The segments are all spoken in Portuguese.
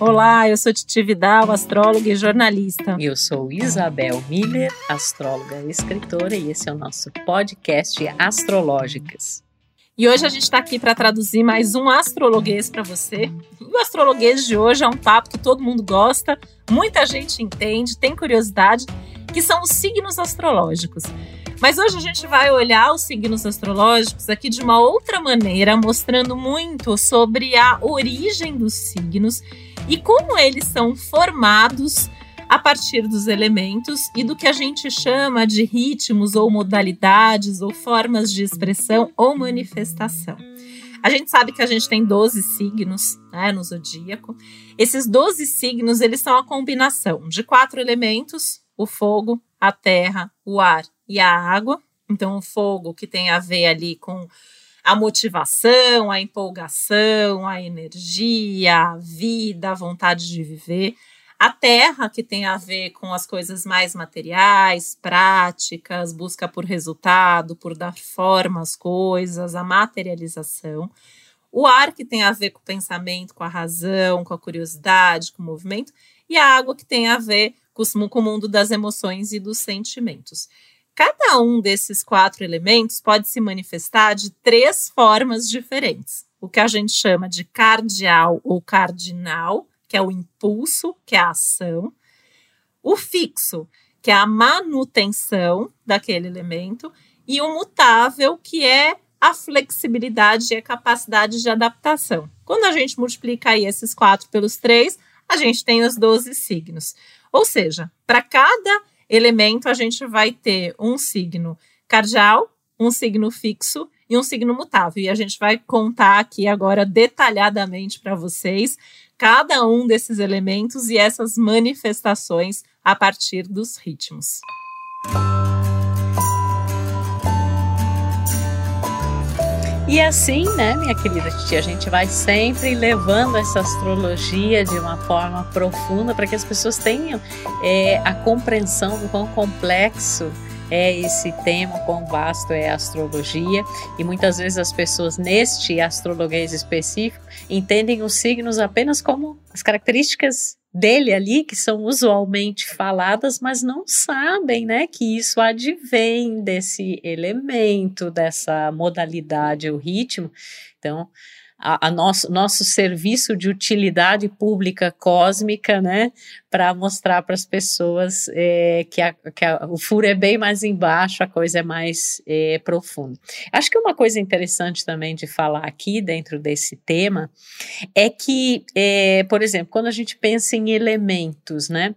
Olá, eu sou Titi Vidal, astróloga e jornalista. E eu sou Isabel Miller, astróloga e escritora, e esse é o nosso podcast Astrológicas. E hoje a gente está aqui para traduzir mais um astrologuês para você. E o astrologuês de hoje é um papo que todo mundo gosta, muita gente entende, tem curiosidade, que são os signos astrológicos. Mas hoje a gente vai olhar os signos astrológicos aqui de uma outra maneira, mostrando muito sobre a origem dos signos e como eles são formados a partir dos elementos e do que a gente chama de ritmos ou modalidades ou formas de expressão ou manifestação. A gente sabe que a gente tem 12 signos né, no zodíaco. Esses 12 signos, eles são a combinação de quatro elementos: o fogo, a terra, o ar e a água. Então, o fogo que tem a ver ali com a motivação, a empolgação, a energia, a vida, a vontade de viver. A terra, que tem a ver com as coisas mais materiais, práticas, busca por resultado, por dar forma às coisas, a materialização. O ar, que tem a ver com o pensamento, com a razão, com a curiosidade, com o movimento. E a água, que tem a ver com o mundo das emoções e dos sentimentos. Cada um desses quatro elementos pode se manifestar de três formas diferentes. O que a gente chama de cardial ou cardinal, que é o impulso, que é a ação. O fixo, que é a manutenção daquele elemento. E o mutável, que é a flexibilidade e a capacidade de adaptação. Quando a gente multiplica aí esses quatro pelos três, a gente tem os 12 signos. Ou seja, para cada elemento, a gente vai ter um signo cardial, um signo fixo e um signo mutável. E a gente vai contar aqui agora detalhadamente para vocês cada um desses elementos e essas manifestações a partir dos ritmos. E assim, né, minha querida tia, a gente vai sempre levando essa astrologia de uma forma profunda para que as pessoas tenham é, a compreensão do quão complexo é esse tema, quão vasto é a astrologia, e muitas vezes as pessoas neste astrologuês específico entendem os signos apenas como as características dele ali, que são usualmente faladas, mas não sabem, né, que isso advém desse elemento, dessa modalidade, o ritmo. Então, a, a, nosso, nosso serviço de utilidade pública cósmica, né, para mostrar para as pessoas é, que, a, que a, o furo é bem mais embaixo, a coisa é mais é, profunda. Acho que uma coisa interessante também de falar aqui dentro desse tema é que, é, por exemplo, quando a gente pensa em elementos, né,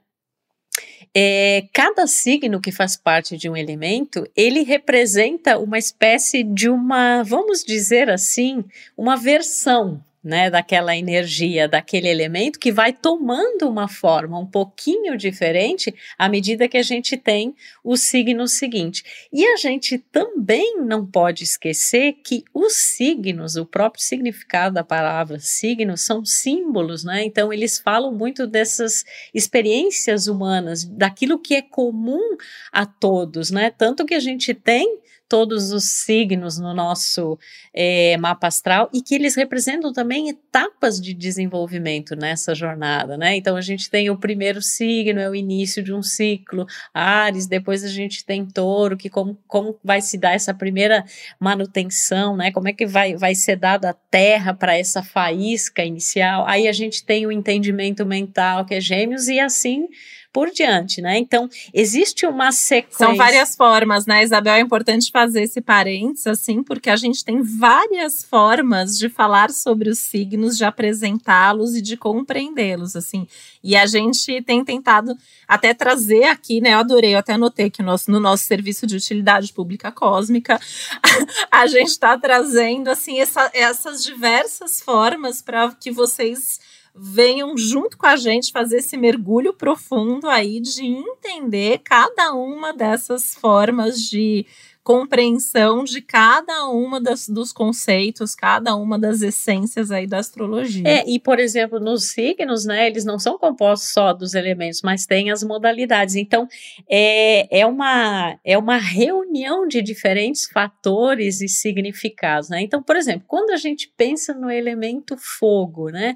é, cada signo que faz parte de um elemento, ele representa uma espécie de uma, vamos dizer assim, uma versão né, daquela energia, daquele elemento que vai tomando uma forma um pouquinho diferente à medida que a gente tem o signo seguinte. E a gente também não pode esquecer que os signos, o próprio significado da palavra signo, são símbolos, né? Então eles falam muito dessas experiências humanas, daquilo que é comum a todos, né? Tanto que a gente tem todos os signos no nosso é, mapa astral e que eles representam também etapas de desenvolvimento nessa jornada, né? Então a gente tem o primeiro signo, é o início de um ciclo, Ares, depois a gente tem Touro, que como, como vai se dar essa primeira manutenção, né? Como é que vai, vai ser dada a terra para essa faísca inicial? Aí a gente tem o entendimento mental, que é Gêmeos, e assim por diante, né? Então, existe uma sequência. São várias formas, né, Isabel? É importante fazer esse parênteses, assim, porque a gente tem várias formas de falar sobre os signos, de apresentá-los e de compreendê-los, assim. E a gente tem tentado até trazer aqui, né? Eu adorei, eu até anotei que no nosso, no nosso serviço de utilidade pública cósmica, a gente está trazendo, assim, essa, essas diversas formas para que vocês venham junto com a gente fazer esse mergulho profundo aí de entender cada uma dessas formas de compreensão de cada uma das, dos conceitos, cada uma das essências aí da astrologia. É, e por exemplo, nos signos, né, eles não são compostos só dos elementos, mas têm as modalidades. Então, é, é, uma, é uma reunião de diferentes fatores e significados, né? Então, por exemplo, quando a gente pensa no elemento fogo, né,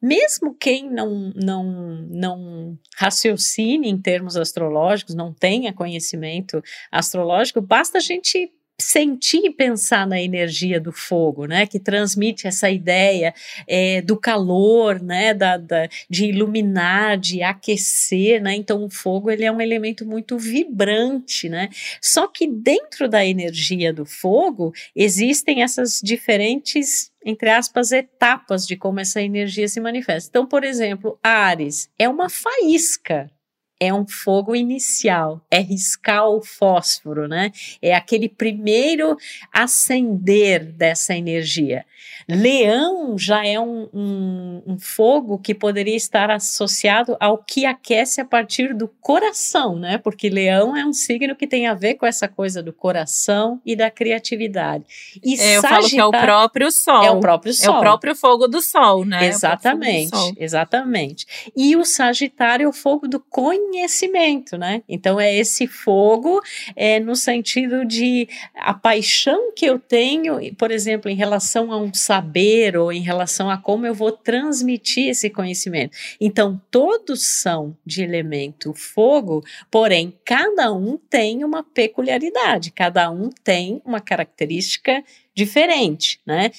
mesmo quem não, não, não raciocine em termos astrológicos, não tenha conhecimento astrológico, basta a gente sentir e pensar na energia do fogo, né, que transmite essa ideia é, do calor, né, da, da, de iluminar, de aquecer, né, então o fogo ele é um elemento muito vibrante, né, só que dentro da energia do fogo existem essas diferentes entre aspas, etapas de como essa energia se manifesta. Então, por exemplo, Ares é uma faísca, é um fogo inicial, é riscar o fósforo, né? É aquele primeiro acender dessa energia. Leão já é um, um, um, fogo que poderia estar associado ao que aquece a partir do coração, né? Porque Leão é um signo que tem a ver com essa coisa do coração e da criatividade. E é, eu falo que é o próprio Sol. É o próprio Sol. É o próprio fogo do Sol, né? Exatamente, Sol. exatamente. E o Sagitário é o fogo do conhecimento, né? Então é esse fogo é, no sentido de a paixão que eu tenho, por exemplo, em relação a um saber ou em relação a como eu vou transmitir esse conhecimento. Então, todos são de elemento fogo, porém, cada um tem uma peculiaridade, cada um tem uma característica diferente, né?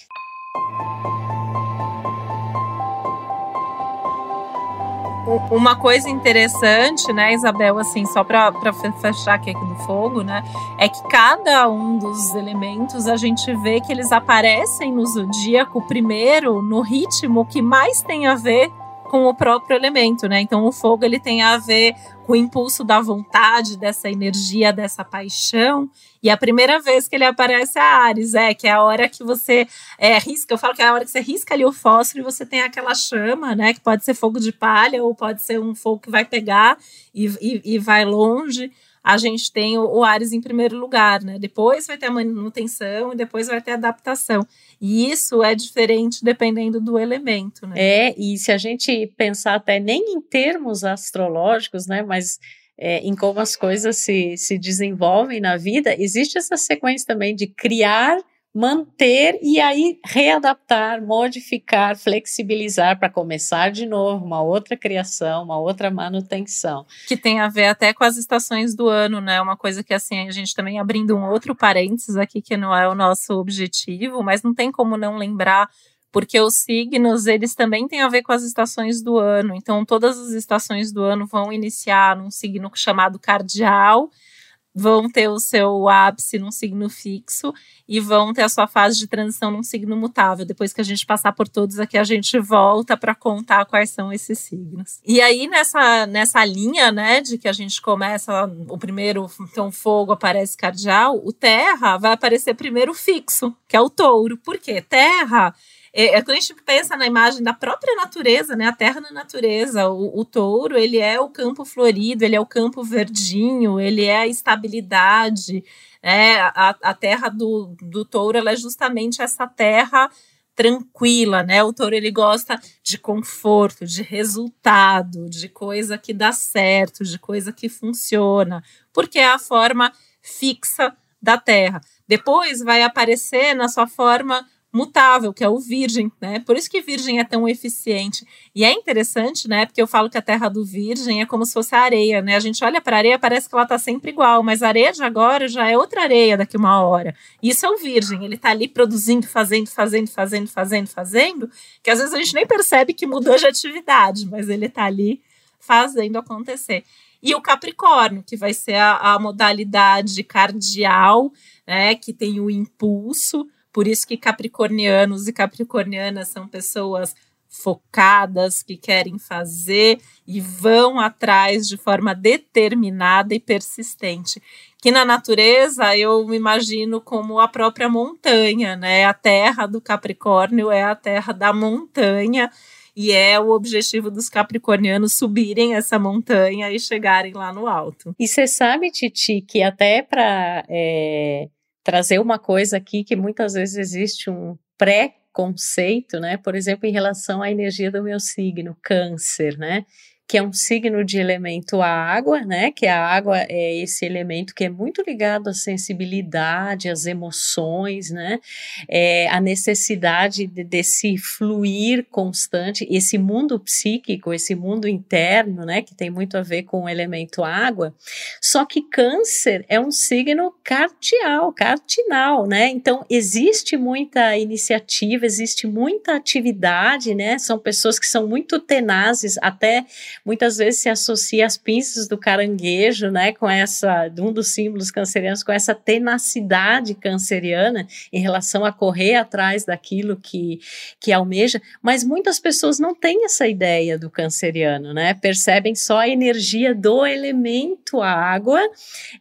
Uma coisa interessante, né, Isabel, assim, só para fechar aqui, aqui do fogo, né, é que cada um dos elementos a gente vê que eles aparecem no zodíaco primeiro no ritmo que mais tem a ver com o próprio elemento, né? Então o fogo ele tem a ver com o impulso da vontade, dessa energia, dessa paixão. E a primeira vez que ele aparece é a Ares, é que é a hora que você é, risca. Eu falo que é a hora que você risca ali o fósforo e você tem aquela chama, né? Que pode ser fogo de palha ou pode ser um fogo que vai pegar e, e, e vai longe a gente tem o, o Ares em primeiro lugar, né? Depois vai ter a manutenção e depois vai ter a adaptação. E isso é diferente dependendo do elemento, né? É, e se a gente pensar até nem em termos astrológicos, né? Mas é, em como as coisas se, se desenvolvem na vida, existe essa sequência também de criar manter e aí readaptar, modificar, flexibilizar para começar de novo uma outra criação, uma outra manutenção. Que tem a ver até com as estações do ano, né? Uma coisa que assim, a gente também abrindo um outro parênteses aqui que não é o nosso objetivo, mas não tem como não lembrar porque os signos, eles também têm a ver com as estações do ano. Então, todas as estações do ano vão iniciar num signo chamado cardial, vão ter o seu ápice num signo fixo e vão ter a sua fase de transição num signo mutável. Depois que a gente passar por todos aqui, a gente volta para contar quais são esses signos. E aí, nessa, nessa linha, né, de que a gente começa, o primeiro, então, fogo aparece cardial, o terra vai aparecer primeiro fixo, que é o touro. Por quê? Terra é, é, quando a gente pensa na imagem da própria natureza, né? A terra na natureza, o, o, touro, ele é o campo florido, ele é o campo verdinho, ele é a estabilidade, né? A, a terra do, do touro, ela é justamente essa terra tranquila, né? O touro ele gosta de conforto, de resultado, de coisa que dá certo, de coisa que funciona, porque é a forma fixa da terra. Depois vai aparecer na sua forma mutável, que é o virgem, né? Por isso que virgem é tão eficiente. E é interessante, né? Porque eu falo que a terra do virgem é como se fosse a areia, né? A gente olha para a areia, parece que ela tá sempre igual, mas a areia de agora já é outra areia daqui uma hora. Isso é o virgem, ele tá ali produzindo, fazendo, fazendo, fazendo, fazendo, fazendo, que às vezes a gente nem percebe que mudou de atividade, mas ele tá ali fazendo acontecer. E o Capricórnio, que vai ser a, a modalidade cardial, né? Que tem o impulso, por isso que capricornianos e capricornianas são pessoas focadas, que querem fazer e vão atrás de forma determinada e persistente. Que na natureza eu me imagino como a própria montanha, né? A terra do Capricórnio é a terra da montanha E é o objetivo dos capricornianos subirem essa montanha e chegarem lá no alto. E você sabe, Titi, que até para é, trazer uma coisa aqui que muitas vezes existe um pré-conceito, né? Por exemplo, em relação à energia do meu signo, câncer, né? Que é um signo de elemento água, né? Que a água é esse elemento que é muito ligado à sensibilidade, às emoções, né? É, a necessidade de, desse fluir constante, esse mundo psíquico, esse mundo interno, né? Que tem muito a ver com o elemento água. Só que Câncer é um signo cardial, cardinal, né? Então existe muita iniciativa, existe muita atividade, né? São pessoas que são muito tenazes, até muitas vezes se associa as pinças do caranguejo, né, com essa, um dos símbolos cancerianos, com essa tenacidade canceriana em relação a correr atrás daquilo que, que almeja, mas muitas pessoas não têm essa ideia do canceriano, né, percebem só a energia do elemento água,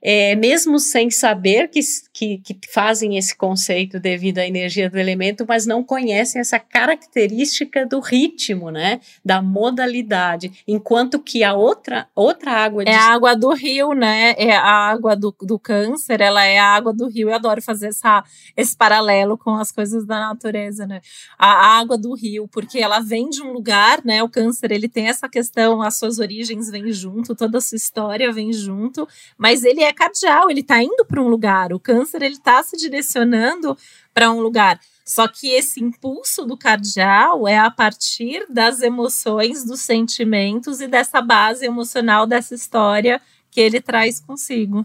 é, mesmo sem saber que, que, que fazem esse conceito devido à energia do elemento, mas não conhecem essa característica do ritmo, né, da modalidade, enquanto que a outra outra água de... é a água do rio, né? É a água do, do câncer, ela é a água do rio. Eu adoro fazer essa, esse paralelo com as coisas da natureza, né? A água do rio, porque ela vem de um lugar, né? O câncer, ele tem essa questão, as suas origens vêm junto, toda a sua história vem junto, mas ele é cardial, ele tá indo para um lugar. O câncer, ele tá se direcionando para um lugar. Só que esse impulso do cardial é a partir das emoções, dos sentimentos e dessa base emocional dessa história que ele traz consigo.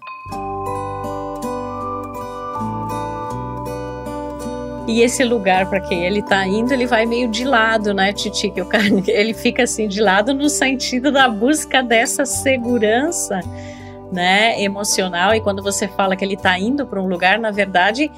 E esse lugar para quem ele está indo, ele vai meio de lado, né, Titi? Que o cara, ele fica assim de lado no sentido da busca dessa segurança, né, emocional. E quando você fala que ele está indo para um lugar, na verdade,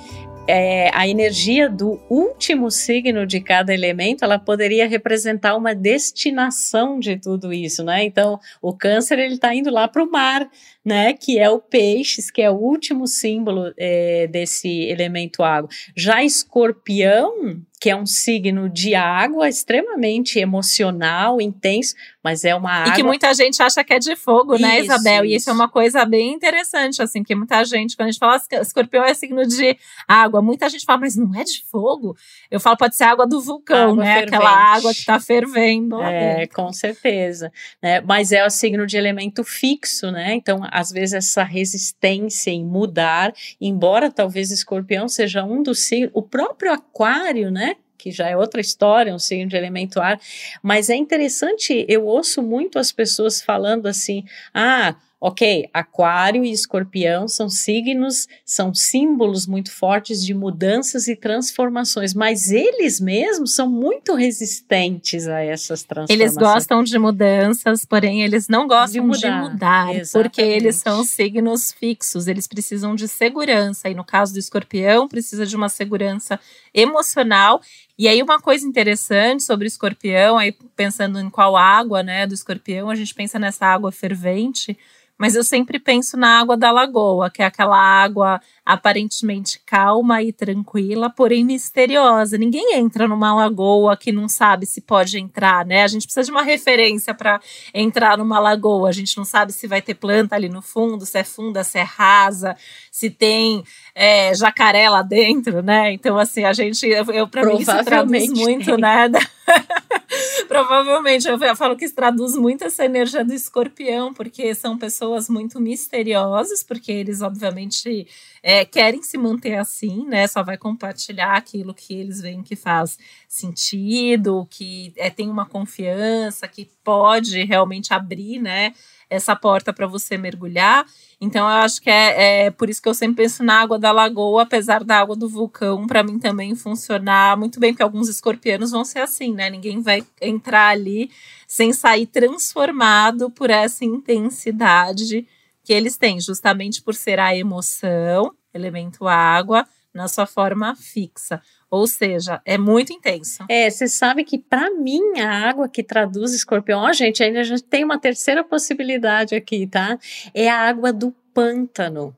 é, a energia do último signo de cada elemento, ela poderia representar uma destinação de tudo isso, né? Então, o câncer, ele está indo lá para o mar, né? Que é o peixes, que é o último símbolo é, desse elemento água. Já escorpião, que é um signo de água extremamente emocional, intenso, mas é uma água. E que muita gente acha que é de fogo, né, isso, Isabel? Isso. E isso é uma coisa bem interessante, assim, porque muita gente, quando a gente fala escorpião é signo de água, muita gente fala, mas não é de fogo? Eu falo, pode ser água do vulcão, água né? Fervente. Aquela água que tá fervendo. É, dentro. com certeza. Né? Mas é o signo de elemento fixo, né? Então, às vezes, essa resistência em mudar, embora talvez escorpião seja um dos signos, o próprio aquário, né? que já é outra história, um signo de elemento ar, mas é interessante, eu ouço muito as pessoas falando assim: ah, Ok, Aquário e Escorpião são signos, são símbolos muito fortes de mudanças e transformações, mas eles mesmos são muito resistentes a essas transformações. Eles gostam de mudanças, porém eles não gostam de mudar, de mudar porque eles são signos fixos, eles precisam de segurança. E no caso do Escorpião, precisa de uma segurança emocional e aí, uma coisa interessante sobre o escorpião, aí pensando em qual água, né, do escorpião, a gente pensa nessa água fervente, mas eu sempre penso na água da lagoa, que é aquela água aparentemente calma e tranquila, porém misteriosa. Ninguém entra numa lagoa que não sabe se pode entrar, né? A gente precisa de uma referência para entrar numa lagoa. A gente não sabe se vai ter planta ali no fundo, se é funda, se é rasa, se tem é, jacaré lá dentro, né? Então, assim, a gente, eu, eu para mim, isso traduz muito, tem. né? Provavelmente, eu falo que traduz muito essa energia do escorpião, porque são pessoas muito misteriosas, porque eles, obviamente, é, querem se manter assim, né? Só vai compartilhar aquilo que eles veem que faz sentido, que é, tem uma confiança, que pode realmente abrir, né? Essa porta para você mergulhar. Então, eu acho que é, é, por isso que eu sempre penso na água da lagoa, apesar da água do vulcão, para mim também funcionar muito bem, porque alguns escorpianos vão ser assim, né? Ninguém vai entrar ali sem sair transformado por essa intensidade que eles têm, justamente por ser a emoção, elemento água, na sua forma fixa. Ou seja, é muito intenso. É, você sabe que para mim a água que traduz escorpião, gente, ainda a gente tem uma terceira possibilidade aqui, tá? É a água do pântano.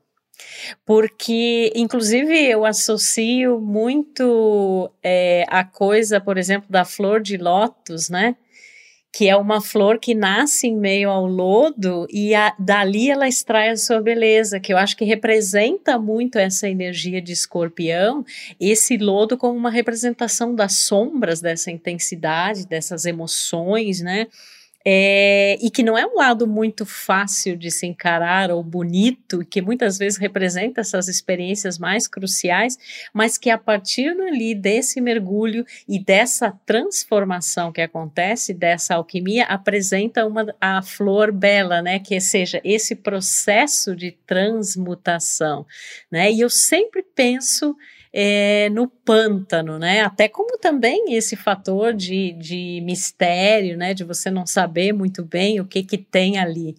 Porque, inclusive, eu associo muito é, a coisa, por exemplo, da flor de lótus, né? que é uma flor que nasce em meio ao lodo e a, dali ela extrai a sua beleza, que eu acho que representa muito essa energia de escorpião, esse lodo como uma representação das sombras dessa intensidade, dessas emoções, né? É, e que não é um lado muito fácil de se encarar ou bonito, que muitas vezes representa essas experiências mais cruciais, mas que a partir dali desse mergulho e dessa transformação que acontece, dessa alquimia, apresenta uma, a flor bela, né? Que seja esse processo de transmutação, né? E eu sempre penso é, no pântano, né? Até como também esse fator de, de mistério, né? De você não saber muito bem o que que tem ali.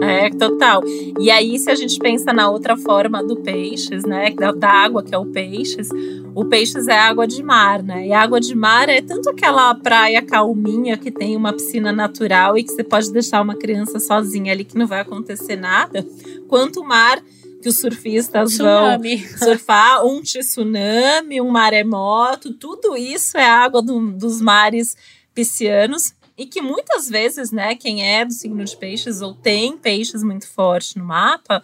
É, total. E aí, se a gente pensa na outra forma do peixes, né? Da, da água, que é o peixes, o peixes é água de mar, né? E água de mar é tanto aquela praia calminha que tem uma piscina natural e que você pode deixar uma criança sozinha ali que não vai acontecer nada, quanto o mar que os surfistas tsunami. vão surfar, um tsunami, um maremoto, tudo isso é água do, dos mares piscianos e que muitas vezes, né, quem é do signo de peixes ou tem peixes muito forte no mapa,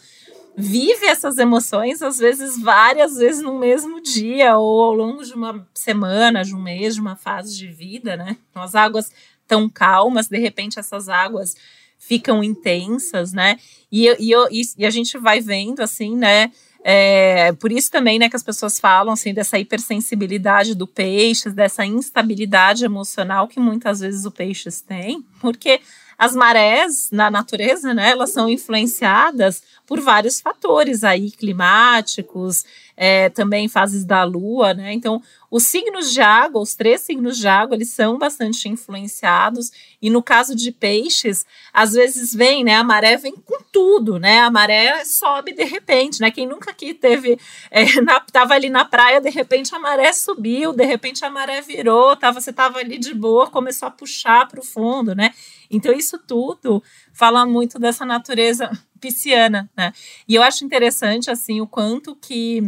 vive essas emoções, às vezes várias vezes no mesmo dia ou ao longo de uma semana, de um mês, de uma fase de vida, né? Então, as águas tão calmas, de repente essas águas ficam intensas, né? E, e, e, a gente vai vendo, assim, né? É, por isso também, né, que as pessoas falam assim dessa hipersensibilidade do peixe, dessa instabilidade emocional que muitas vezes o peixe tem, porque as marés na natureza, né, elas são influenciadas por vários fatores aí climáticos, é, também fases da lua, né? Então, os signos de água, os três signos de água, eles são bastante influenciados. E no caso de peixes, às vezes vem, né? A maré vem com tudo, né? A maré sobe de repente, né? Quem nunca aqui teve, é, na, tava ali na praia, de repente a maré subiu, de repente a maré virou, tava, você tava ali de boa, começou a puxar para o fundo, né? Então, isso tudo fala muito dessa natureza pisciana, né? E eu acho interessante, assim, o quanto que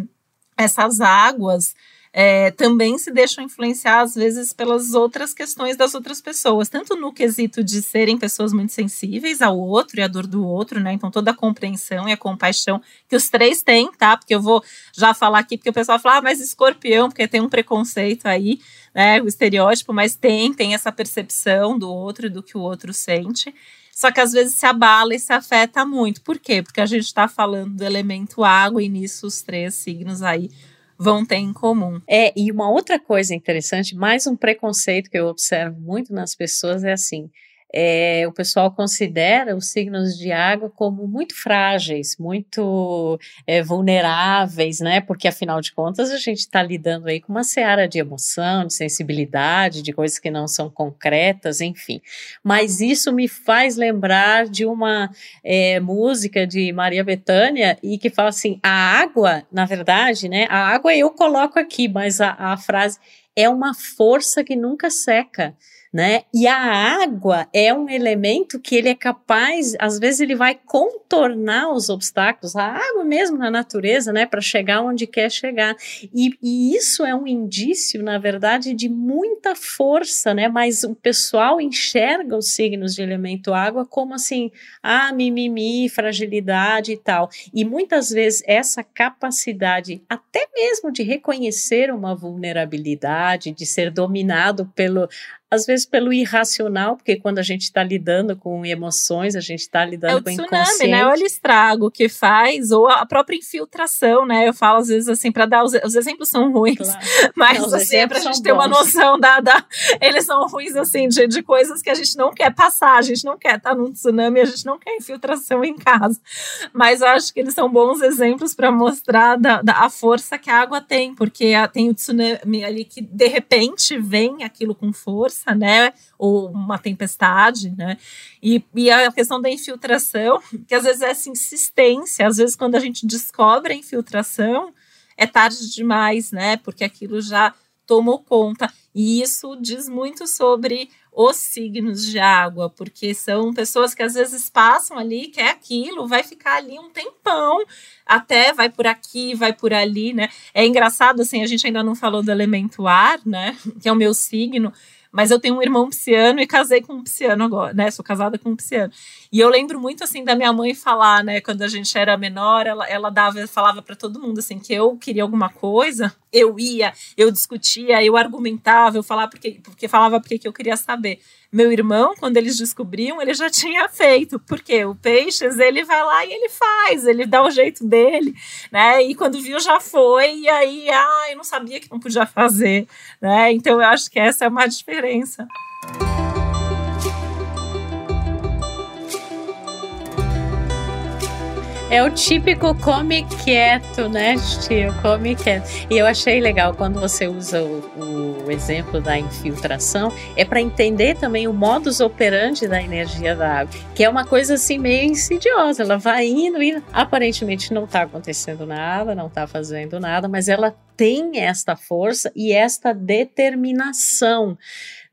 essas águas é, também se deixam influenciar, às vezes, pelas outras questões das outras pessoas, tanto no quesito de serem pessoas muito sensíveis ao outro e à dor do outro, né? Então, toda a compreensão e a compaixão que os três têm, tá? Porque eu vou já falar aqui, porque o pessoal fala, ah, mas escorpião, porque tem um preconceito aí, né? O estereótipo, mas tem, tem essa percepção do outro e do que o outro sente. Só que às vezes se abala e se afeta muito. Por quê? Porque a gente está falando do elemento água e nisso os três signos aí vão ter em comum. É, e uma outra coisa interessante, mais um preconceito que eu observo muito nas pessoas é assim: é, o pessoal considera os signos de água como muito frágeis, muito é, vulneráveis, né? Porque afinal de contas a gente está lidando aí com uma seara de emoção, de sensibilidade, de coisas que não são concretas, enfim. Mas isso me faz lembrar de uma é, música de Maria Bethânia e que fala assim: a água, na verdade, né? A água eu coloco aqui, mas a, a frase é uma força que nunca seca né? E a água é um elemento que ele é capaz, às vezes ele vai contornar os obstáculos, a água mesmo na natureza, né, para chegar onde quer chegar. E, e, isso é um indício, na verdade, de muita força, né? Mas o pessoal enxerga os signos de elemento água como assim, ah, mimimi, fragilidade e tal. E muitas vezes essa capacidade, até mesmo de reconhecer uma vulnerabilidade, de ser dominado pelo às vezes pelo irracional, porque quando a gente está lidando com emoções, a gente está lidando é o com tsunami, inconsciente. né? Olha o estrago que faz, ou a própria infiltração, né? Eu falo às vezes assim, para dar os, os, exemplos são ruins, claro. mas não, assim, é pra gente ter uma noção da, da, Eles são ruins, assim, de, de coisas que a gente não quer passar, a gente não quer estar tá num tsunami, a gente não quer infiltração em casa. Mas eu acho que eles são bons exemplos para mostrar da, da, a força que a água tem, porque a, tem o tsunami ali que de repente vem aquilo com força força, né? Ou uma tempestade, né? E, e a questão da infiltração, que às vezes é essa insistência, às vezes quando a gente descobre a infiltração, é tarde demais, né? Porque aquilo já tomou conta. E isso diz muito sobre os signos de água, porque são pessoas que às vezes passam ali, quer aquilo, vai ficar ali um tempão, até vai por aqui, vai por ali, né? É engraçado, assim, a gente ainda não falou do elemento ar, né? Que é o meu signo. Mas eu tenho um irmão pisciano e casei com um pisciano agora, né? Sou casada com um pisciano. E eu lembro muito assim da minha mãe falar, né, quando a gente era menor, ela, ela dava, falava para todo mundo assim que eu queria alguma coisa, eu ia, eu discutia, eu argumentava, eu falava porque, porque falava porque que eu queria saber. Meu irmão, quando eles descobriam, ele já tinha feito, porque o Peixes, ele vai lá e ele faz, ele dá o jeito dele, né? E quando viu já foi, e aí, ah, eu não sabia que não podia fazer, né? Então eu acho que essa é uma diferença. É o típico come quieto, né, tio? Come quieto. E eu achei legal quando você usa o, o exemplo da infiltração, é para entender também o modus operandi da energia da água, que é uma coisa assim meio insidiosa. Ela vai indo, e aparentemente não está acontecendo nada, não está fazendo nada, mas ela tem esta força e esta determinação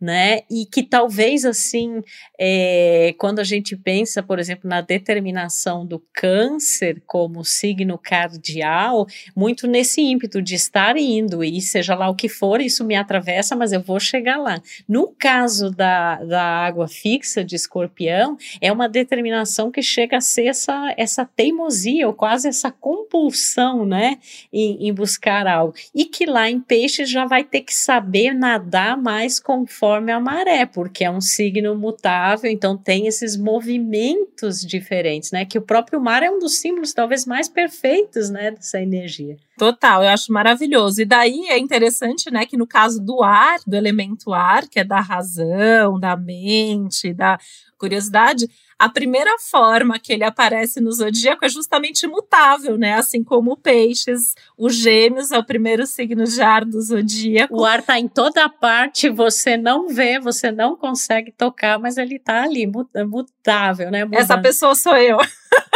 né? E que talvez assim, é, quando a gente pensa, por exemplo, na determinação do câncer como signo cardial, muito nesse ímpeto de estar indo e seja lá o que for, isso me atravessa, mas eu vou chegar lá. No caso da, da água fixa de escorpião, é uma determinação que chega a ser essa, essa teimosia, ou quase essa compulsão, né, em, em buscar algo. E que lá em peixe já vai ter que saber nadar mais conforme conforme a maré, porque é um signo mutável, então tem esses movimentos diferentes, né? Que o próprio mar é um dos símbolos talvez mais perfeitos, né, dessa energia. Total, eu acho maravilhoso. E daí é interessante, né, que no caso do ar, do elemento ar, que é da razão, da mente, da curiosidade, a primeira forma que ele aparece no zodíaco é justamente mutável, né? Assim como o peixes, os gêmeos é o primeiro signo de ar do zodíaco. O ar tá em toda parte, você não vê, você não consegue tocar, mas ele tá ali, mutável, né? Mudando. Essa pessoa sou eu.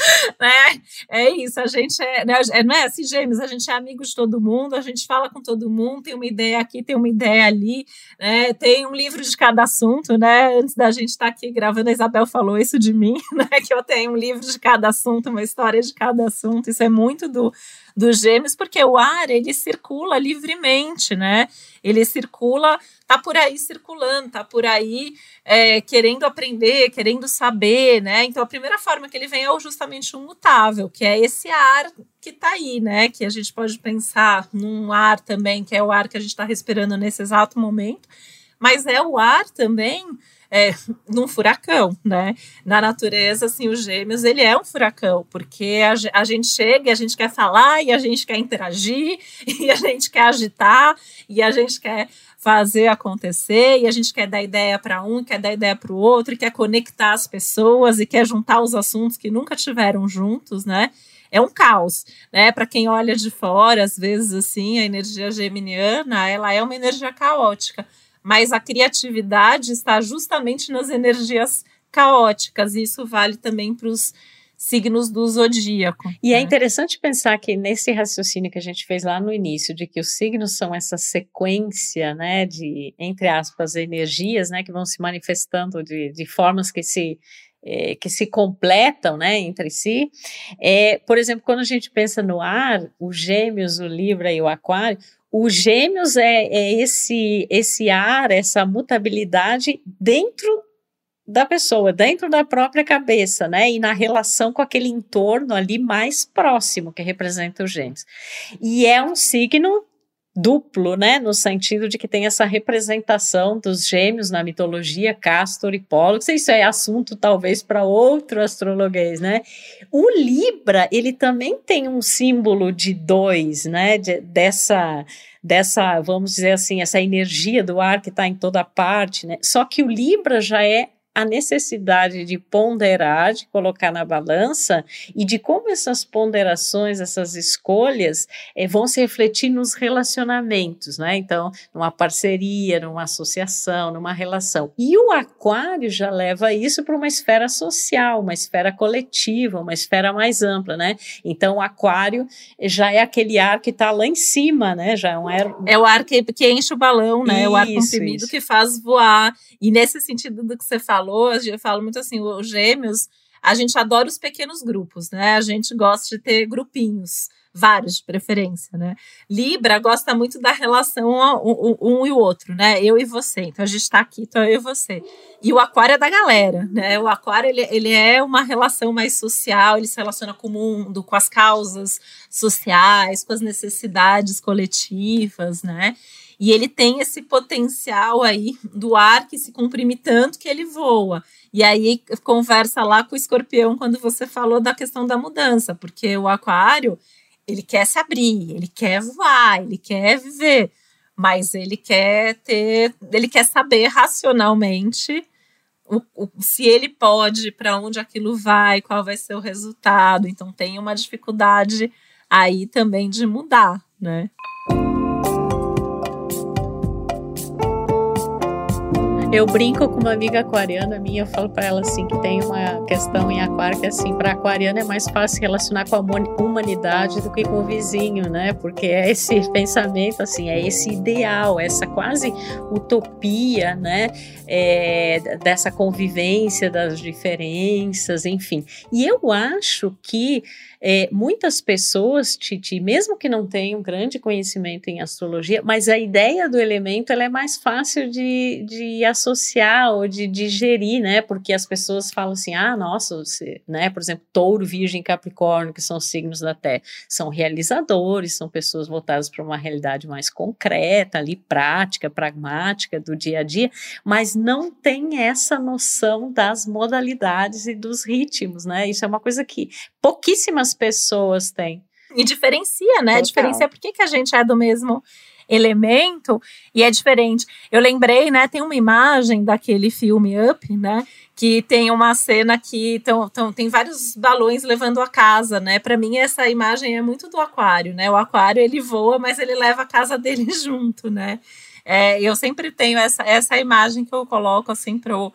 né? É isso, a gente é, né, é, não é assim, gêmeos, a gente é amigo de todo mundo, a gente fala com todo mundo, tem uma ideia aqui, tem uma ideia ali, né? Tem um livro de cada assunto, né? Antes da gente estar tá aqui gravando, a Isabel falou isso de mim, né? Que eu tenho um livro de cada assunto, uma história de cada assunto. Isso é muito do dos gêmeos, porque o ar ele circula livremente, né? Ele circula, tá por aí circulando, tá por aí é, querendo aprender, querendo saber, né? Então a primeira forma que ele vem é justamente o mutável, que é esse ar que tá aí, né? Que a gente pode pensar num ar também, que é o ar que a gente está respirando nesse exato momento, mas é o ar também é, num furacão, né? Na natureza, assim, os gêmeos, ele é um furacão, porque a, a gente chega e a gente quer falar, e a gente quer interagir, e a gente quer agitar, e a gente quer fazer acontecer, e a gente quer dar ideia para um, quer dar ideia para o outro, e quer conectar as pessoas, e quer juntar os assuntos que nunca tiveram juntos, né? é um caos, né? Para quem olha de fora, às vezes assim, a energia geminiana, ela é uma energia caótica mas a criatividade está justamente nas energias caóticas. E isso vale também para os signos do zodíaco. E é né? é interessante pensar que nesse raciocínio que a gente fez lá no início, de que os signos são essa sequência, né, de, entre aspas, energias, né, que vão se manifestando de, de formas que se é, que se completam né, entre si. É, por exemplo, quando a gente pensa no ar, os gêmeos, o Libra e o Aquário, o gêmeos é, é esse, esse ar, essa mutabilidade dentro da pessoa, dentro da própria cabeça, né? E na relação com aquele entorno ali mais próximo que representa os gêmeos. E é um signo duplo, né, no sentido de que tem essa representação dos gêmeos na mitologia, Castor e Pollux, isso é assunto talvez para outro astrologuês, né? O Libra, ele também tem um símbolo de dois, né, de, dessa dessa, vamos dizer assim, essa energia do ar que está em toda parte, né? Só que o Libra já é a necessidade de ponderar, de colocar na balança e de como essas ponderações, essas escolhas eh, vão se refletir nos relacionamentos, né? Então, numa parceria, numa associação, numa relação. E o aquário já leva isso para uma esfera social, uma esfera coletiva, uma esfera mais ampla, né? Então, o aquário já é aquele ar que está lá em cima, né? Já é um ar... É o ar que, que enche o balão, né? Isso, o ar comprimido isso. que faz voar. E nesse sentido do que você falou, eu falo muito assim, os gêmeos, a gente adora os pequenos grupos, né? A gente gosta de ter grupinhos, vários de preferência, né? Libra gosta muito da relação um, um, um e o outro, né? Eu e você. Então a gente está aqui, então eu e você. E o aquário é da galera, né? O aquário ele, ele é uma relação mais social, ele se relaciona com o mundo, com as causas sociais, com as necessidades coletivas, né? E ele tem esse potencial aí do ar que se comprime tanto que ele voa. E aí conversa lá com o escorpião quando você falou da questão da mudança, porque o aquário, ele quer se abrir, ele quer voar, ele quer viver, mas ele quer ter, ele quer saber racionalmente o, o, se ele pode, para onde aquilo vai, qual vai ser o resultado. Então tem uma dificuldade aí também de mudar, né? Eu brinco com uma amiga aquariana minha, eu falo para ela assim que tem uma questão em aquário que assim, para aquariana é mais fácil relacionar com a humanidade do que com o vizinho, né? Porque é esse pensamento assim, é esse ideal, essa quase utopia, né? É, dessa convivência das diferenças, enfim. E eu acho que é, muitas pessoas, Titi, mesmo que não tenham grande conhecimento em astrologia, mas a ideia do elemento ela é mais fácil de, de associar ou de digerir, né? Porque as pessoas falam assim, ah, nossa, você, né? Por exemplo, touro, virgem, capricórnio, que são signos da Terra, são realizadores, são pessoas voltadas para uma realidade mais concreta, ali, prática, pragmática do dia a dia, mas não tem essa noção das modalidades e dos ritmos, né? Isso é uma coisa que pouquíssimas pessoas têm. E diferencia, né? Total. Diferencia por que, que a gente é do mesmo elemento e é diferente. Eu lembrei, né? Tem uma imagem daquele filme Up, né? Que tem uma cena que tão, tão, tem vários balões levando a casa, né? Para mim, essa imagem é muito do aquário, né? O aquário ele voa, mas ele leva a casa dele junto, né? É, eu sempre tenho essa, essa imagem que eu coloco assim pro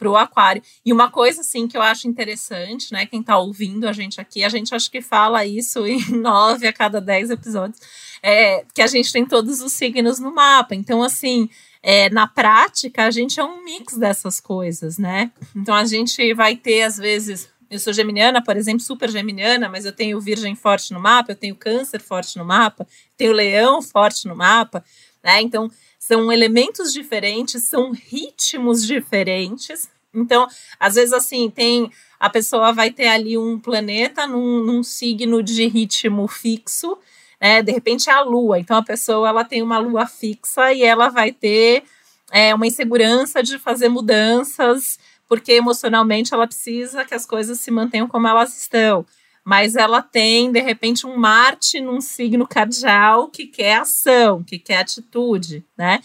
para o aquário. E uma coisa assim que eu acho interessante, né? Quem está ouvindo a gente aqui, a gente acho que fala isso em nove a cada dez episódios, é que a gente tem todos os signos no mapa. Então, assim, é, na prática, a gente é um mix dessas coisas, né? Então a gente vai ter, às vezes. Eu sou geminiana, por exemplo, super geminiana, mas eu tenho virgem forte no mapa, eu tenho câncer forte no mapa, tenho leão forte no mapa, né? Então, são elementos diferentes, são ritmos diferentes. Então, às vezes, assim, tem. A pessoa vai ter ali um planeta num, num signo de ritmo fixo, né? De repente é a lua. Então, a pessoa ela tem uma lua fixa e ela vai ter é, uma insegurança de fazer mudanças, porque emocionalmente ela precisa que as coisas se mantenham como elas estão mas ela tem, de repente, um Marte num signo cardial que quer ação, que quer atitude, né?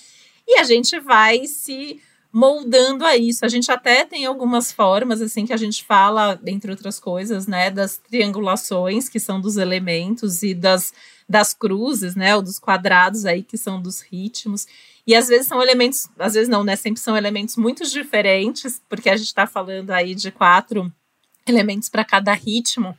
E a gente vai se moldando a isso. A gente até tem algumas formas, assim, que a gente fala, entre outras coisas, né, das triangulações, que são dos elementos, e das, das cruzes, né, ou dos quadrados aí, que são dos ritmos. E às vezes são elementos, às vezes não, né, sempre são elementos muito diferentes, porque a gente está falando aí de quatro elementos para cada ritmo,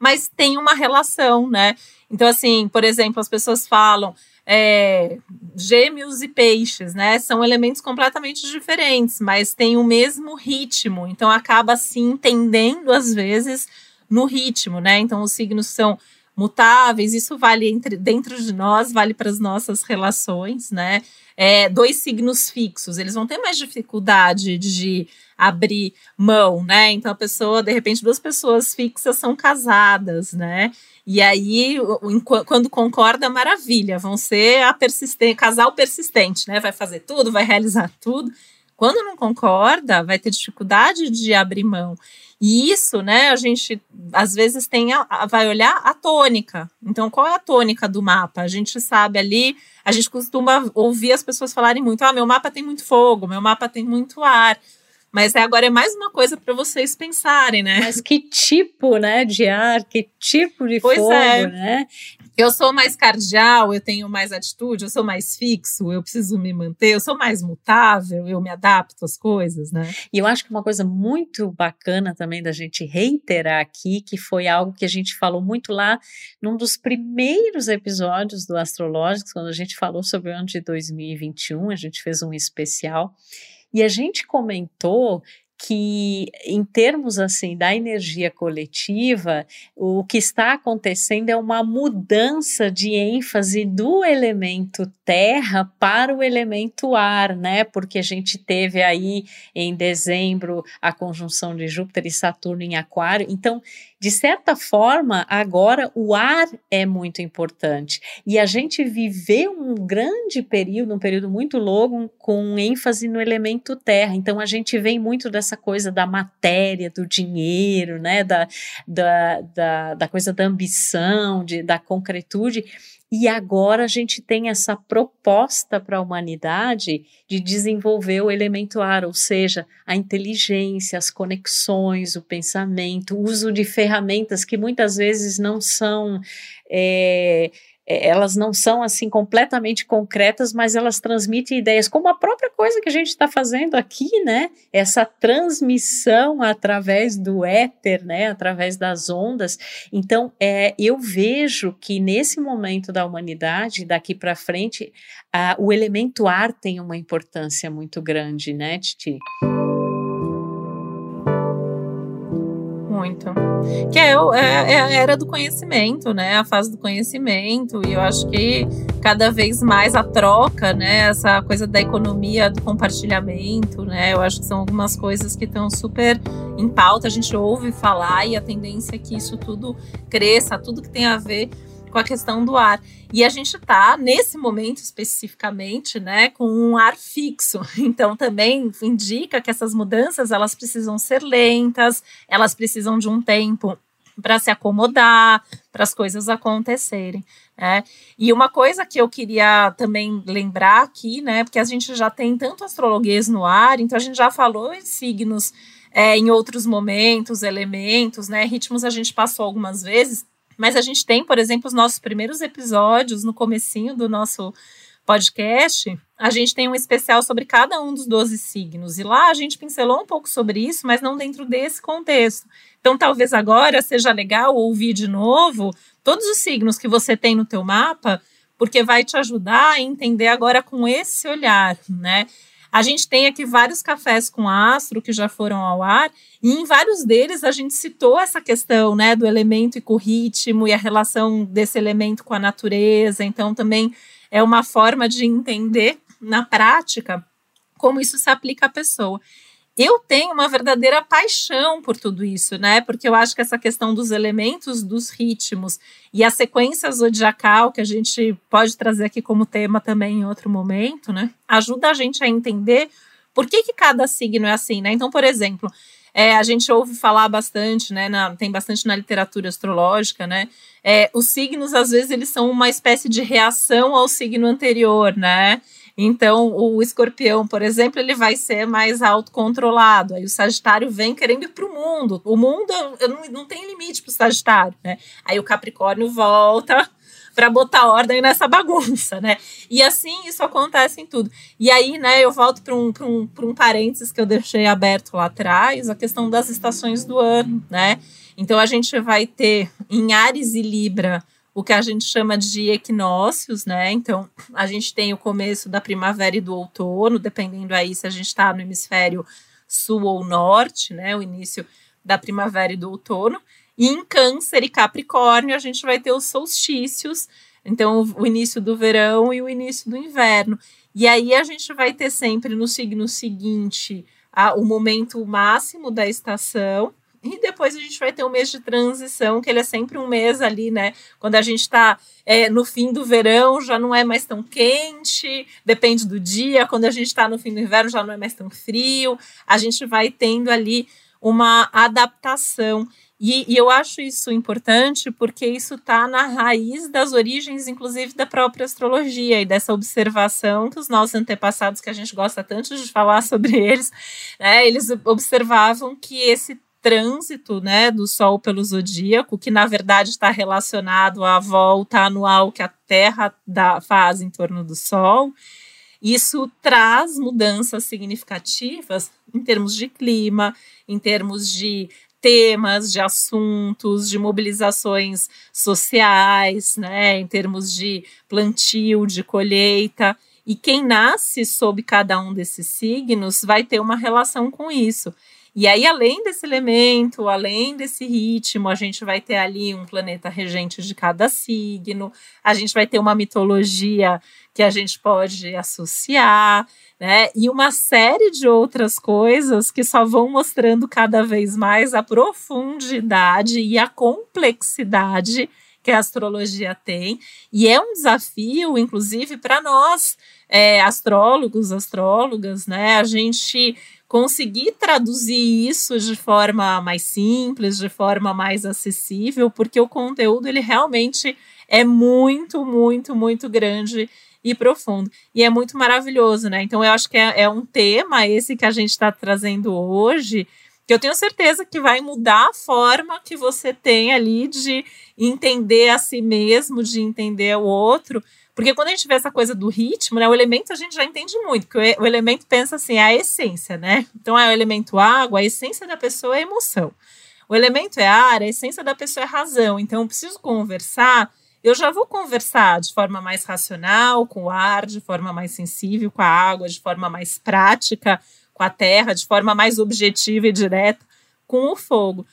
mas tem uma relação, né? Então, assim, por exemplo, as pessoas falam é, gêmeos e peixes, né? São elementos completamente diferentes, mas têm o mesmo ritmo. Então, acaba se entendendo, às vezes, no ritmo, né? Então, os signos são mutáveis, isso vale entre, dentro de nós, vale para as nossas relações, né? É, dois signos fixos, eles vão ter mais dificuldade de abrir mão, né? Então a pessoa, de repente, duas pessoas fixas são casadas, né? E aí, quando concorda, maravilha, vão ser a persistente, casal persistente, né? Vai fazer tudo, vai realizar tudo. Quando não concorda, vai ter dificuldade de abrir mão. E isso, né, a gente às vezes tem a, a, vai olhar a tônica. Então, qual é a tônica do mapa? A gente sabe ali, a gente costuma ouvir as pessoas falarem muito: ah, meu mapa tem muito fogo, meu mapa tem muito ar. Mas é, agora é mais uma coisa para vocês pensarem, né? Mas que tipo, né, de ar, que tipo de pois fogo, é. né? Eu sou mais cardial, eu tenho mais atitude, eu sou mais fixo, eu preciso me manter, eu sou mais mutável, eu me adapto às coisas, né? E eu acho que uma coisa muito bacana também da gente reiterar aqui, que foi algo que a gente falou muito lá num dos primeiros episódios do Astrológicos, quando a gente falou sobre o ano de 2021, a gente fez um especial. E a gente comentou que em termos assim da energia coletiva, o que está acontecendo é uma mudança de ênfase do elemento terra para o elemento ar, né? Porque a gente teve aí em dezembro a conjunção de Júpiter e Saturno em Aquário. Então, de certa forma, agora o ar é muito importante. E a gente viveu um grande período, um período muito longo, com ênfase no elemento terra. Então a gente vem muito dessa coisa da matéria, do dinheiro, né? Da, da, da, da coisa da ambição, de, da concretude. E agora a gente tem essa proposta para a humanidade de desenvolver o elemento ar, ou seja, a inteligência, as conexões, o pensamento, o uso de ferramentas que muitas vezes não são. É, elas não são assim completamente concretas, mas elas transmitem ideias, como a própria coisa que a gente está fazendo aqui, né? Essa transmissão através do éter, né? Através das ondas. Então, é, eu vejo que nesse momento da humanidade, daqui para frente, o elemento ar tem uma importância muito grande, né, Titi? Muito. Que é, é, é, a era do conhecimento, né? A fase do conhecimento. E eu acho que cada vez mais a troca, né? Essa coisa da economia do compartilhamento, né? Eu acho que são algumas coisas que estão super em pauta. A gente ouve falar e a tendência é que isso tudo cresça, tudo que tem a ver com a questão do ar. E a gente está, nesse momento especificamente, né, com um ar fixo. Então, também indica que essas mudanças elas precisam ser lentas, elas precisam de um tempo para se acomodar, para as coisas acontecerem. Né? E uma coisa que eu queria também lembrar aqui, né, porque a gente já tem tanto astrologuês no ar, então a gente já falou em signos é, em outros momentos, elementos, né, ritmos a gente passou algumas vezes, mas a gente tem, por exemplo, os nossos primeiros episódios, no comecinho do nosso podcast, a gente tem um especial sobre cada um dos 12 signos. E lá a gente pincelou um pouco sobre isso, mas não dentro desse contexto. Então, talvez agora seja legal ouvir de novo todos os signos que você tem no teu mapa, porque vai te ajudar a entender agora com esse olhar, né? A gente tem aqui vários cafés com astro que já foram ao ar, e em vários deles a gente citou essa questão, né, do elemento e com o ritmo e a relação desse elemento com a natureza. Então, também é uma forma de entender na prática como isso se aplica à pessoa eu tenho uma verdadeira paixão por tudo isso, né? Porque eu acho que essa questão dos elementos, dos ritmos e a sequência zodiacal, que a gente pode trazer aqui como tema também em outro momento, né? Ajuda a gente a entender por que, que cada signo é assim, né? Então, por exemplo, é, a gente ouve falar bastante, né? Na, tem bastante na literatura astrológica, né? É, os signos, às vezes, eles são uma espécie de reação ao signo anterior, né? Então, o escorpião, por exemplo, ele vai ser mais autocontrolado. Aí o Sagitário vem querendo ir para o mundo. O mundo não, não tem limite para o Sagitário, né? Aí o Capricórnio volta para botar ordem nessa bagunça, né? E assim isso acontece em tudo. E aí, né, eu volto para um, um, um parênteses que eu deixei aberto lá atrás, a questão das estações do ano, né? Então a gente vai ter em Ares e Libra o que a gente chama de equinócios, né? Então, a gente tem o começo da primavera e do outono, dependendo aí se a gente está no hemisfério sul ou norte, né? O início da primavera e do outono. E em Câncer e Capricórnio, a gente vai ter os solstícios, então o início do verão e o início do inverno. E aí a gente vai ter sempre no signo seguinte a, o momento máximo da estação, e depois a gente vai ter um mês de transição, que ele é sempre um mês ali, né? Quando a gente está é, no fim do verão, já não é mais tão quente, depende do dia. Quando a gente está no fim do inverno, já não é mais tão frio. A gente vai tendo ali uma adaptação. E, e, eu acho isso importante porque isso está na raiz das origens, inclusive, da própria astrologia e dessa observação que os nossos antepassados, que a gente gosta tanto de falar sobre eles, né, eles observavam que esse trânsito né, do Sol pelo zodíaco, que na verdade está relacionado à volta anual que a Terra dá, faz em torno do Sol, isso traz mudanças significativas em termos de clima, em termos de temas, de assuntos, de mobilizações sociais, né, em termos de plantio, de colheita. E quem nasce sob cada um desses signos vai ter uma relação com isso. E aí, além desse elemento, além desse ritmo, a gente vai ter ali um planeta regente de cada signo, a gente vai ter uma mitologia que a gente pode associar, né? E uma série de outras coisas que só vão mostrando cada vez mais a profundidade e a complexidade que a astrologia tem. E é um desafio, inclusive, para nós, é, astrólogos, astrólogas, né? A gente conseguir traduzir isso de forma mais simples, de forma mais acessível, porque o conteúdo ele realmente é muito, muito, muito grande e profundo. E é muito maravilhoso, né? Então eu acho que é, é um tema esse que a gente está trazendo hoje, que eu tenho certeza que vai mudar a forma que você tem ali de entender a si mesmo, de entender o outro, porque quando a gente vê essa coisa do ritmo, né, o elemento a gente já entende muito, porque o, elemento pensa assim, é a essência, né? Então é o elemento água, a essência da pessoa é emoção. O elemento é ar, a essência da pessoa é razão. Então eu preciso conversar, eu já vou conversar de forma mais racional com o ar, de forma mais sensível com a água, de forma mais prática com a terra, de forma mais objetiva e direta com o fogo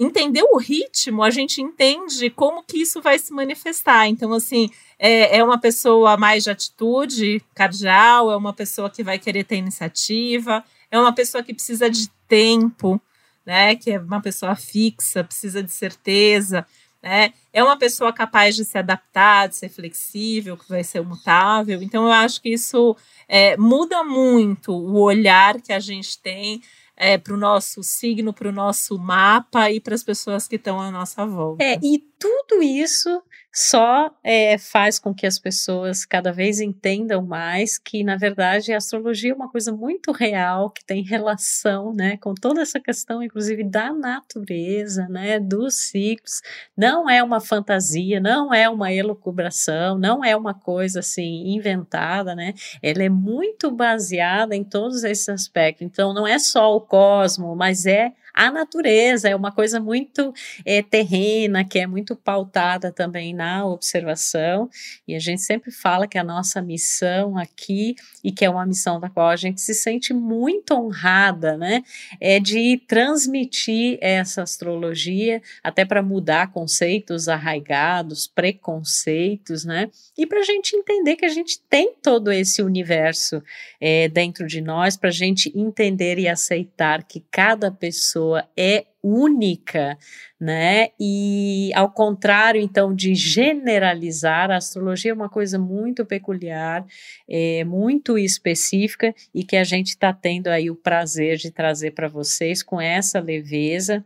entender o ritmo, a gente entende como que isso vai se manifestar. Então, assim, é, é uma pessoa mais de atitude cardial, é uma pessoa que vai querer ter iniciativa, é uma pessoa que precisa de tempo, né? Que é uma pessoa fixa, precisa de certeza. Né? É uma pessoa capaz de se adaptar, de ser flexível, que vai ser mutável. Então, eu acho que isso é, muda muito o olhar que a gente tem é, para o nosso signo, para o nosso mapa e para as pessoas que estão à nossa volta. É, e tudo isso só é, faz com que as pessoas cada vez entendam mais que, na verdade, a astrologia é uma coisa muito real, que tem relação né, com toda essa questão, inclusive, da natureza, né, dos ciclos. Não é uma fantasia, não é uma elucubração, não é uma coisa assim inventada, né? Ela é muito baseada em todos esses aspectos. Então, não é só o cosmo, mas é a natureza é uma coisa muito é, terrena, que é muito pautada também na observação, e a gente sempre fala que a nossa missão aqui, e que é uma missão da qual a gente se sente muito honrada, né, é de transmitir essa astrologia, até para mudar conceitos arraigados, preconceitos, né, e para a gente entender que a gente tem todo esse universo é, dentro de nós, para a gente entender e aceitar que cada pessoa pessoa é única, né? E ao contrário, então, de generalizar, a astrologia é uma coisa muito peculiar, é, muito específica e que a gente está tendo aí o prazer de trazer para vocês com essa leveza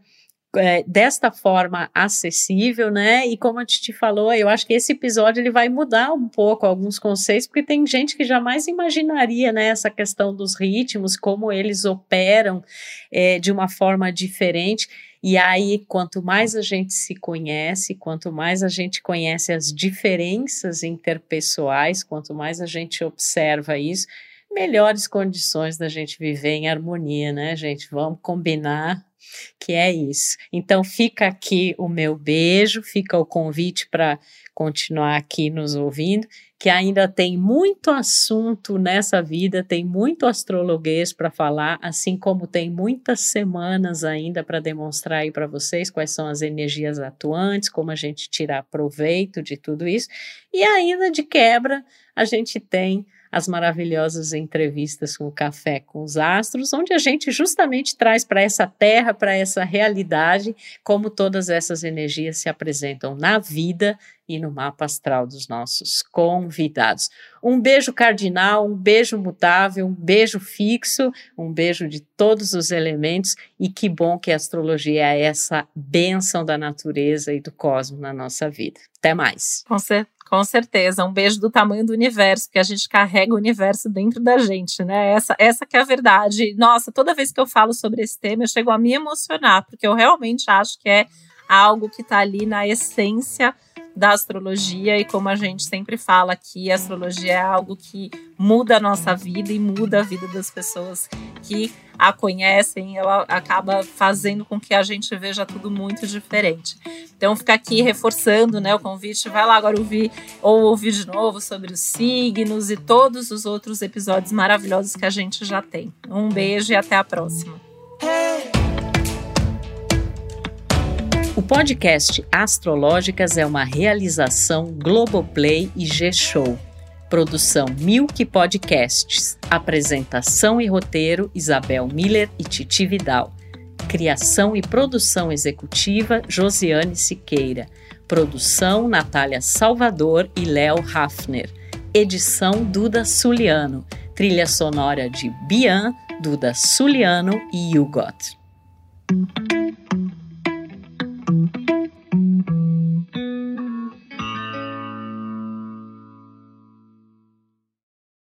é, desta forma acessível, né? E como a Titi falou, eu acho que esse episódio ele vai mudar um pouco alguns conceitos, porque tem gente que jamais imaginaria, né, essa questão dos ritmos, como eles operam é, de uma forma diferente. E aí, quanto mais a gente se conhece, quanto mais a gente conhece as diferenças interpessoais, quanto mais a gente observa isso, melhores condições da gente viver em harmonia, né, gente? Vamos combinar que é isso. Então fica aqui o meu beijo, fica o convite para continuar aqui nos ouvindo, que ainda tem muito assunto nessa vida, tem muito astrologuês para falar, assim como tem muitas semanas ainda para demonstrar aí para vocês quais são as energias atuantes, como a gente tirar proveito de tudo isso. E ainda de quebra, a gente tem as maravilhosas entrevistas com o Café com os Astros, onde a gente justamente traz para essa terra, para essa realidade, como todas essas energias se apresentam na vida e no mapa astral dos nossos convidados. Um beijo cardinal, um beijo mutável, um beijo fixo, um beijo de todos os elementos e que bom que a astrologia é essa bênção da natureza e do cosmos na nossa vida. Até mais. Com certeza. Com certeza, um beijo do tamanho do universo, porque a gente carrega o universo dentro da gente, né? Essa, essa que é a verdade. Nossa, toda vez que eu falo sobre esse tema, eu chego a me emocionar, porque eu realmente acho que é algo que está ali na essência da astrologia e como a gente sempre fala aqui, a astrologia é algo que muda a nossa vida e muda a vida das pessoas que a conhecem, ela acaba fazendo com que a gente veja tudo muito diferente. Então fica aqui reforçando, né, o convite, vai lá agora ouvir ou ouvir de novo sobre os signos e todos os outros episódios maravilhosos que a gente já tem. Um beijo e até a próxima. O podcast Astrológicas é uma realização Globoplay e G-Show. Produção Milk Podcasts. Apresentação e roteiro Isabel Miller e Titi Vidal. Criação e produção executiva Josiane Siqueira. Produção Natália Salvador e Léo Hafner. Edição Duda Suliano. Trilha sonora de Bian, Duda Suliano e Hugot.